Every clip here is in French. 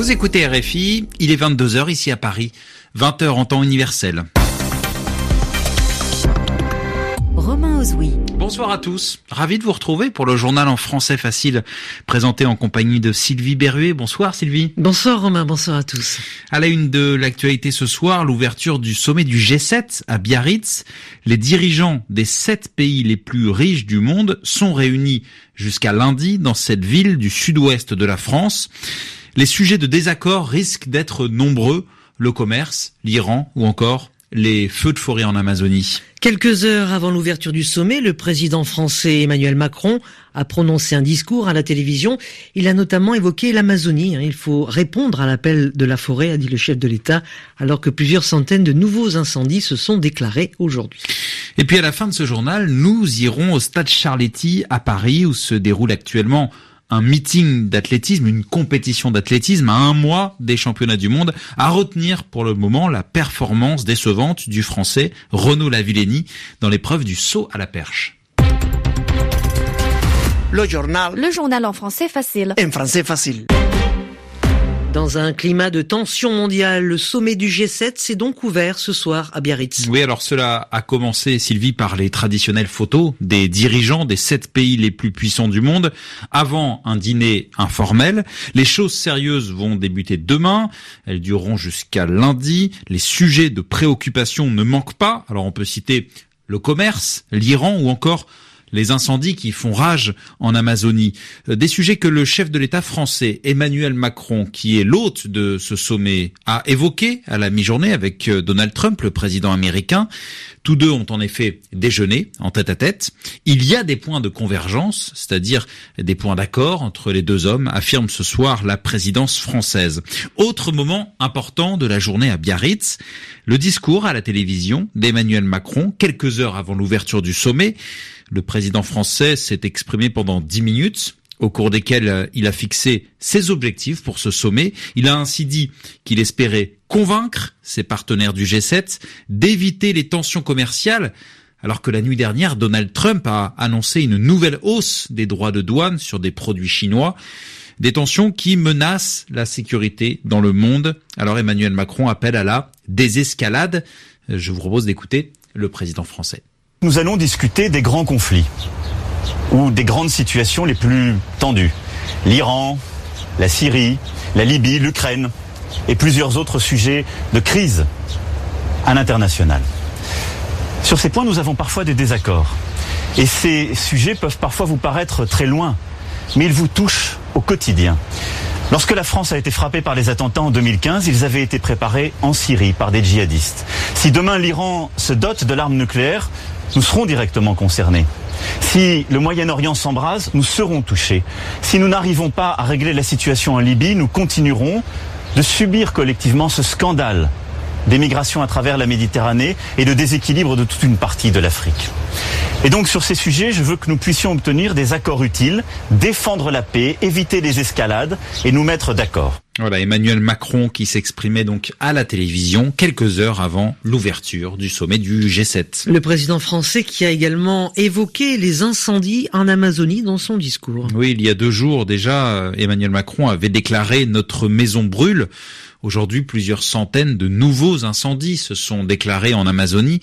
Vous écoutez RFI, il est 22h ici à Paris, 20h en temps universel. Romain Ozoui. Bonsoir à tous, ravi de vous retrouver pour le journal en français facile présenté en compagnie de Sylvie Berruet. Bonsoir Sylvie. Bonsoir Romain, bonsoir à tous. À la une de l'actualité ce soir, l'ouverture du sommet du G7 à Biarritz. Les dirigeants des sept pays les plus riches du monde sont réunis jusqu'à lundi dans cette ville du sud-ouest de la France. Les sujets de désaccord risquent d'être nombreux, le commerce, l'Iran ou encore les feux de forêt en Amazonie. Quelques heures avant l'ouverture du sommet, le président français Emmanuel Macron a prononcé un discours à la télévision. Il a notamment évoqué l'Amazonie. Il faut répondre à l'appel de la forêt, a dit le chef de l'État, alors que plusieurs centaines de nouveaux incendies se sont déclarés aujourd'hui. Et puis à la fin de ce journal, nous irons au stade Charletti à Paris où se déroule actuellement un meeting d'athlétisme, une compétition d'athlétisme à un mois des championnats du monde, à retenir pour le moment la performance décevante du français Renaud Lavillenie dans l'épreuve du saut à la perche. Le journal. Le journal en français facile. En français facile. Dans un climat de tension mondiale, le sommet du G7 s'est donc ouvert ce soir à Biarritz. Oui, alors cela a commencé, Sylvie, par les traditionnelles photos des dirigeants des sept pays les plus puissants du monde, avant un dîner informel. Les choses sérieuses vont débuter demain, elles dureront jusqu'à lundi. Les sujets de préoccupation ne manquent pas, alors on peut citer le commerce, l'Iran ou encore les incendies qui font rage en Amazonie. Euh, des sujets que le chef de l'État français, Emmanuel Macron, qui est l'hôte de ce sommet, a évoqué à la mi-journée avec euh, Donald Trump, le président américain. Tous deux ont en effet déjeuné en tête à tête. Il y a des points de convergence, c'est-à-dire des points d'accord entre les deux hommes, affirme ce soir la présidence française. Autre moment important de la journée à Biarritz, le discours à la télévision d'Emmanuel Macron, quelques heures avant l'ouverture du sommet. Le président français s'est exprimé pendant dix minutes au cours desquelles euh, il a fixé ses objectifs pour ce sommet. Il a ainsi dit qu'il espérait convaincre ses partenaires du G7 d'éviter les tensions commerciales alors que la nuit dernière, Donald Trump a annoncé une nouvelle hausse des droits de douane sur des produits chinois. Des tensions qui menacent la sécurité dans le monde. Alors Emmanuel Macron appelle à la désescalade. Je vous propose d'écouter le président français. Nous allons discuter des grands conflits ou des grandes situations les plus tendues. L'Iran, la Syrie, la Libye, l'Ukraine et plusieurs autres sujets de crise à l'international. Sur ces points, nous avons parfois des désaccords. Et ces sujets peuvent parfois vous paraître très loin, mais ils vous touchent au quotidien. Lorsque la France a été frappée par les attentats en 2015, ils avaient été préparés en Syrie par des djihadistes. Si demain l'Iran se dote de l'arme nucléaire, nous serons directement concernés. Si le Moyen-Orient s'embrase, nous serons touchés. Si nous n'arrivons pas à régler la situation en Libye, nous continuerons de subir collectivement ce scandale des migrations à travers la Méditerranée et de déséquilibre de toute une partie de l'Afrique. Et donc sur ces sujets, je veux que nous puissions obtenir des accords utiles, défendre la paix, éviter les escalades et nous mettre d'accord. Voilà, Emmanuel Macron qui s'exprimait donc à la télévision quelques heures avant l'ouverture du sommet du G7. Le président français qui a également évoqué les incendies en Amazonie dans son discours. Oui, il y a deux jours déjà, Emmanuel Macron avait déclaré Notre maison brûle. Aujourd'hui, plusieurs centaines de nouveaux incendies se sont déclarés en Amazonie.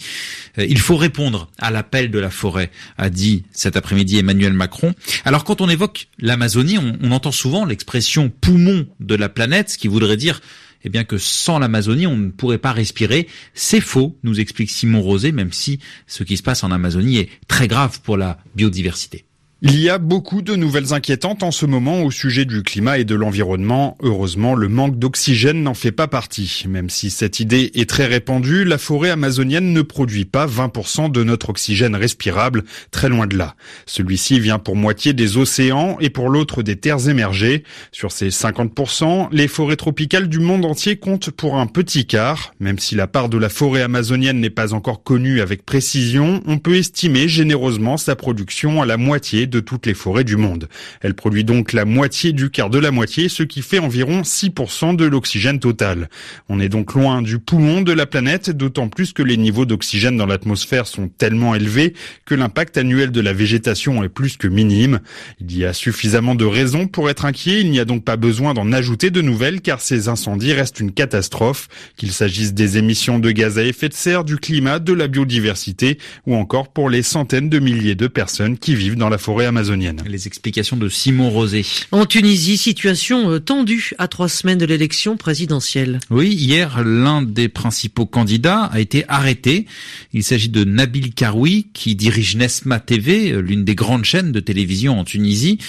Euh, il faut répondre à l'appel de la forêt, a dit cet après-midi Emmanuel Macron. Alors quand on évoque l'Amazonie, on, entend souvent l'expression poumon de la planète, ce qui voudrait dire eh bien que sans l'Amazonie, on ne pourrait pas respirer. C'est faux, nous explique Simon Rosé, même si ce qui se passe en Amazonie est très grave pour la biodiversité. Il y a beaucoup de nouvelles inquiétantes en ce moment au sujet du climat et de l'environnement. Heureusement, le manque d'oxygène n'en fait pas partie. Même si cette idée est très répandue, la forêt amazonienne ne produit pas 20% de notre oxygène respirable, très loin de là. Celui-ci vient pour moitié des océans et pour l'autre des terres émergées. Sur ces 50%, les forêts tropicales du monde entier comptent pour un petit quart. Même si la part de la forêt amazonienne n'est pas encore connue avec précision, on peut estimer généreusement sa production à la moitié de toutes les forêts du monde. Elle produit donc la moitié du quart de la moitié, ce qui fait environ 6% de l'oxygène total. On est donc loin du poumon de la planète, d'autant plus que les niveaux d'oxygène dans l'atmosphère sont tellement élevés que l'impact annuel de la végétation est plus que minime. Il y a suffisamment de raisons pour être inquiet, il n'y a donc pas besoin d'en ajouter de nouvelles car ces incendies restent une catastrophe, qu'il s'agisse des émissions de gaz à effet de serre, du climat, de la biodiversité ou encore pour les centaines de milliers de personnes qui vivent dans la forêt amazonienne. Les explications de Simon Rosé. En Tunisie, situation euh, tendue à trois semaines de l'élection présidentielle. Oui, hier, l'un des principaux candidats a été arrêté. Il s'agit de Nabil Karoui, qui dirige Nesma TV, euh, l'une des grandes chaînes de télévision en Tunisie.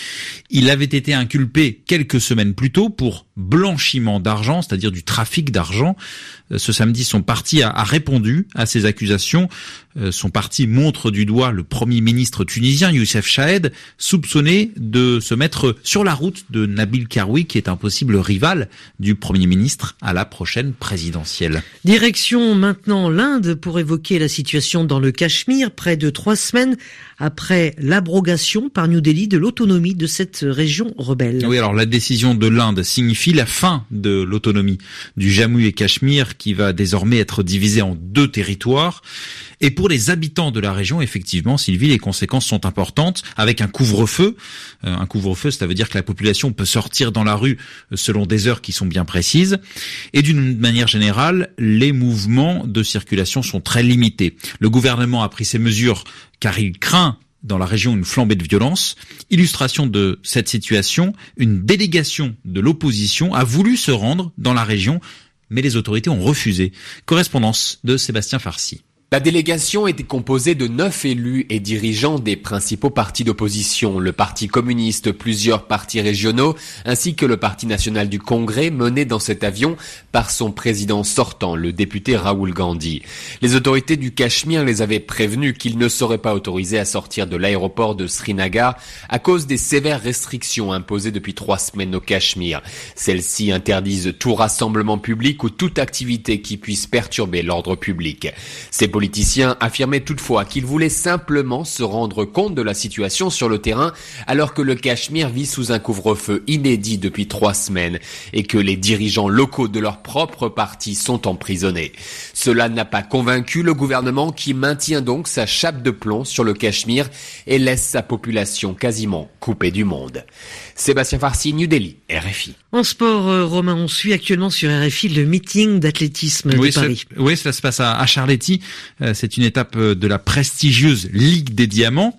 Il avait été inculpé quelques semaines plus tôt pour blanchiment d'argent, c'est-à-dire du trafic d'argent. Euh, ce samedi, son parti a, répondu à ces accusations. Euh, son parti montre du doigt le premier ministre tunisien, Youssef Chahed, soupçonné de se mettre sur la route de Nabil Karoui, qui est un possible rival du premier ministre à la prochaine présidentielle. Direction maintenant l'Inde pour évoquer la situation dans le Cachemire, près de trois semaines après l'abrogation par New Delhi de l'autonomie de cette région rebelle. Oui, alors la décision de l'Inde signifie la fin de l'autonomie du Jammu et Cachemire qui va désormais être divisé en deux territoires. Et pour les habitants de la région, effectivement, Sylvie, les conséquences sont importantes avec un couvre-feu. Euh, un couvre-feu, ça veut dire que la population peut sortir dans la rue euh, selon des heures qui sont bien précises. Et d'une manière générale, les mouvements de circulation sont très limités. Le gouvernement a pris ces mesures car il craint dans la région une flambée de violence. Illustration de cette situation, une délégation de l'opposition a voulu se rendre dans la région, mais les autorités ont refusé. Correspondance de Sébastien Farcy. La délégation était composée de neuf élus et dirigeants des principaux partis d'opposition, le Parti communiste, plusieurs partis régionaux, ainsi que le Parti national du Congrès mené dans cet avion par son président sortant, le député Raoul Gandhi. Les autorités du Cachemire les avaient prévenus qu'ils ne seraient pas autorisés à sortir de l'aéroport de Srinagar à cause des sévères restrictions imposées depuis trois semaines au Cachemire. Celles-ci interdisent tout rassemblement public ou toute activité qui puisse perturber l'ordre public politicien affirmait toutefois qu'il voulait simplement se rendre compte de la situation sur le terrain alors que le Cachemire vit sous un couvre-feu inédit depuis trois semaines et que les dirigeants locaux de leur propre parti sont emprisonnés. Cela n'a pas convaincu le gouvernement qui maintient donc sa chape de plomb sur le Cachemire et laisse sa population quasiment coupée du monde. Sébastien Farsi, New Delhi, RFI. En sport, euh, Romain, on suit actuellement sur RFI le meeting d'athlétisme de Paris. oui, cela se passe à, à Charletti. Euh, c'est une étape euh, de la prestigieuse Ligue des Diamants.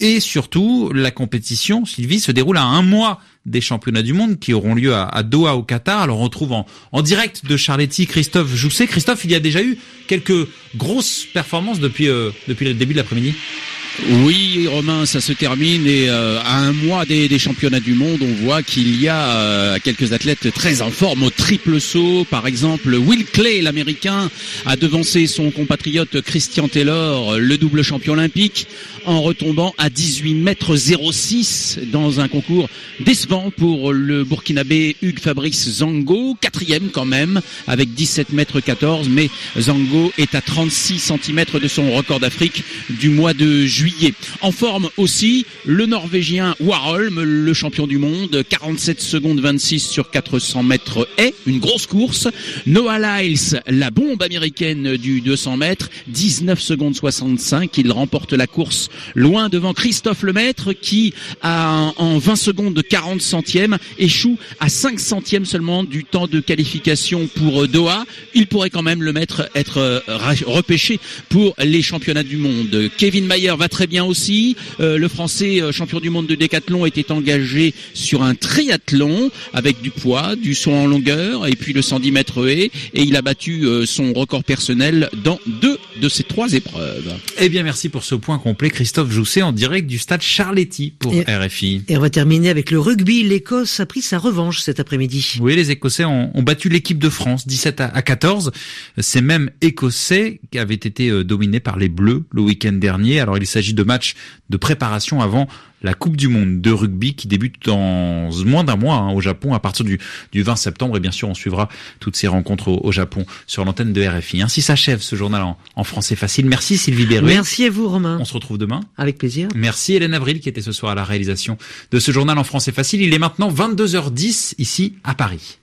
Et surtout, la compétition, Sylvie, se déroule à un mois des championnats du monde qui auront lieu à, Doha au Qatar. Alors on retrouve en, en direct de Charletti Christophe Jousset. Christophe, il y a déjà eu quelques grosses performances depuis, depuis le début de l'après-midi. Oui, Romain, ça se termine et euh, à un mois des, championnats du monde, on voit qu'il y a euh, quelques athlètes très en forme au triple saut. Par exemple, Will Clay, l'Américain, a devancé son compatriote Christian Taylor, le double champion olympique, en retombant à 18 mètres 06 dans un concours décevant pour le Burkinabé Hugues Fabrice Zango, quatrième quand même, avec 17 mètres 14, mais Zango est à 36 cm de son record d'Afrique du mois de juillet. En forme aussi, le Norvégien Warholm, le champion du monde, 47 secondes 26 sur 400 mètres est une grosse course. Noah Lyles, la bombe américaine du 200 mètres, 19 secondes 65, il remporte la course loin devant Christophe Lemaître qui a en 20 secondes 40 centièmes échoue à 5 centièmes seulement du temps de qualification pour Doha. Il pourrait quand même le mettre être euh, repêché pour les championnats du monde. Kevin Mayer va très bien aussi. Euh, le français euh, champion du monde de décathlon était engagé sur un triathlon avec du poids, du saut en longueur et puis le 110 mètres et il a battu son record personnel dans deux de ces trois épreuves. Eh bien merci pour ce point complet Christophe Jousset en direct du stade Charletti pour RFI. Et on va terminer avec le rugby. L'Écosse a pris sa revanche cet après-midi. Oui, les Écossais ont, battu l'équipe de France 17 à, 14. Ces mêmes Écossais qui avaient été euh, dominés par les Bleus le week-end dernier. Alors il s'agit de matchs de préparation avant la Coupe du Monde de rugby qui débute dans moins d'un mois hein, au Japon à partir du, du 20 septembre. Et bien sûr, on suivra toutes ces rencontres au, Japon sur l'antenne de RFI. Ainsi s'achève ce journal en, français facile. Merci Sylvie Berruet. Merci à vous Romain. On se retrouve demain. Avec plaisir. Merci Hélène Avril qui était ce soir à la réalisation de ce journal en français facile. Il est maintenant 22h10 ici à Paris.